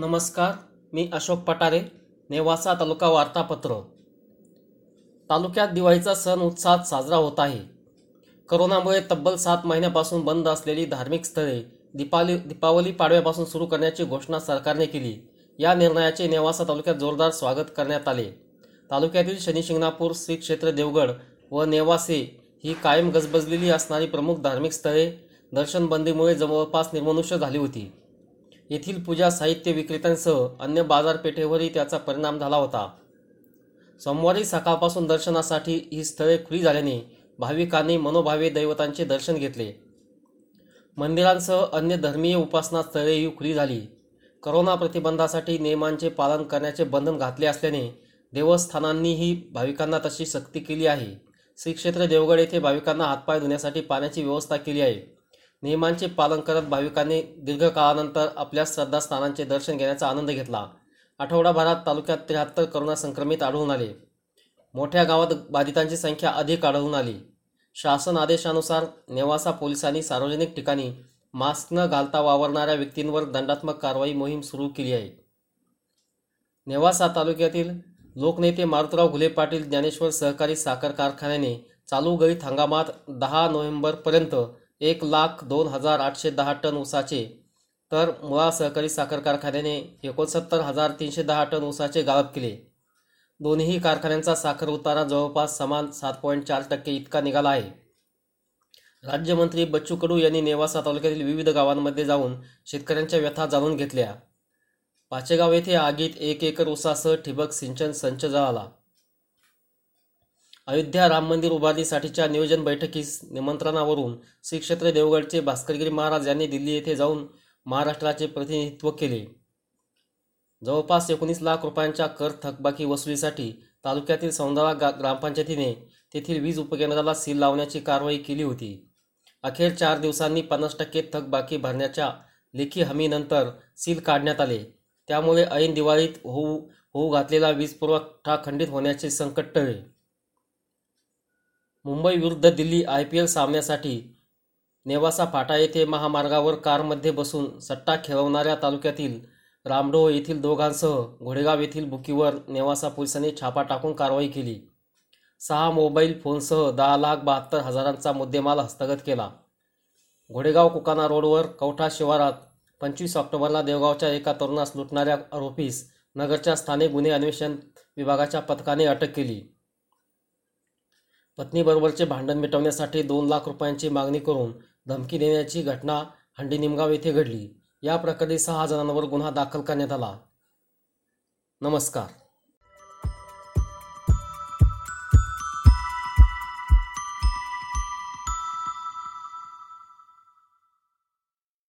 नमस्कार मी अशोक पटारे नेवासा तालुका वार्तापत्र. तालुक्यात दिवाळीचा सण उत्साहात साजरा होत आहे. करोनामुळे तब्बल सात महिन्यापासून बंद असलेली धार्मिक स्थळे दीपावली दीपावली पाडव्यापासून सुरू करण्याची घोषणा सरकारने केली. या निर्णयाचे नेवासा तालुक्यात जोरदार स्वागत करण्यात आले. तालुक्यातील शनिशिंगणापूर श्री क्षेत्र देवगड व नेवासे ही कायम गजबजलेली असणारी प्रमुख धार्मिक स्थळे दर्शनबंदीमुळे जवळपास निर्मनुष्य झाली होती. येथील पूजा साहित्य विक्रेत्यांसह अन्य बाजारपेठेवरही त्याचा परिणाम झाला होता. सोमवारी सकाळपासून दर्शनासाठी ही स्थळे खुली झाल्याने भाविकांनी मनोभावे दैवतांचे दर्शन घेतले. मंदिरांसह अन्य धर्मीय उपासना स्थळेही खुली झाली. करोना प्रतिबंधासाठी नियमांचे पालन करण्याचे बंधन घातले असल्याने देवस्थानांनीही भाविकांना तशी सक्ती केली आहे. श्री क्षेत्र देवगड येथे भाविकांना हातपाय धुण्यासाठी पाण्याची व्यवस्था केली आहे. नियमांचे पालन करत भाविकांनी दीर्घकाळानंतर आपल्या श्रद्धास्थानांचे दर्शन घेण्याचा आनंद घेतला. आठवडाभरात तालुक्यात त्र्याहत्तर करोना संक्रमित आढळून आले. मोठ्या गावात बाधितांची संख्या अधिक आढळून आली. शासन आदेशानुसार नेवासा पोलिसांनी सार्वजनिक ठिकाणी मास्क न घालता वावरणाऱ्या व्यक्तींवर दंडात्मक कारवाई मोहीम सुरू केली आहे. नेवासा तालुक्यातील लोकनेते मारुतराव घुले पाटील ज्ञानेश्वर सहकारी साखर कारखान्याने चालू गळीत हंगामात दहा नोव्हेंबरपर्यंत एक लाख दोन हजार आठशे दहा टन ऊसाचे. तर मुळा सहकारी साखर कारखान्याने एकोणसत्तर हजार तीनशे दहा टन ऊसाचे गाळप केले. दोन्ही कारखान्यांचा साखर उतारा जवळपास समान सात पॉईंट चार टक्के इतका निघाला आहे. राज्यमंत्री बच्चू कडू यांनी नेवासा तालुक्यातील विविध गावांमध्ये जाऊन शेतकऱ्यांच्या व्यथा जाणून घेतल्या. पाचेगाव येथे आगीत एक एकर ऊसासह ठिबक सिंचन संच जळाला. अयोध्या राम मंदिर उभारणीसाठीच्या नियोजन बैठकीस निमंत्रणावरून श्री क्षेत्र देवगडचे भास्करगिरी महाराज यांनी दिल्ली येथे जाऊन महाराष्ट्राचे प्रतिनिधित्व केले. जवळपास एकोणीस लाख रुपयांच्या कर थकबाकी वसुलीसाठी तालुक्यातील सौंदळा गा ग्रामपंचायतीने तेथील वीज उपकेंद्राला सील लावण्याची कारवाई केली होती. अखेर चार दिवसांनी पन्नास टक्के थकबाकी भरण्याच्या लेखी हमीनंतर सील काढण्यात आले. त्यामुळे ऐन दिवाळीत होऊ होऊ घातलेला वीज पुरवठा खंडित होण्याचे संकट टळले. मुंबई विरुद्ध दिल्ली आय पी एल सामन्यासाठी नेवासा फाटा येथे महामार्गावर कारमध्ये बसून सट्टा खेळवणाऱ्या तालुक्यातील रामडोह येथील दोघांसह घोडेगाव येथील बुकीवर नेवासा पोलिसांनी छापा टाकून कारवाई केली. सहा मोबाईल फोनसह दहा लाख बहात्तर हजारांचा मुद्देमाल हस्तगत केला. घोडेगाव कुकाना रोडवर कवठा शिवारात पंचवीस ऑक्टोबरला देवगावच्या एका तरुणास लुटणाऱ्या आरोपीस नगरच्या स्थानिक गुन्हे अन्वेषण विभागाच्या पथकाने अटक केली. पत्नीबरोबरचे भांडण मिटवण्यासाठी दोन लाख रुपयांची मागणी करून धमकी देण्याची घटना हंडी निमगाव येथे घडली. या प्रकरणी सहा जणांवर गुन्हा दाखल करण्यात आला. नमस्कार.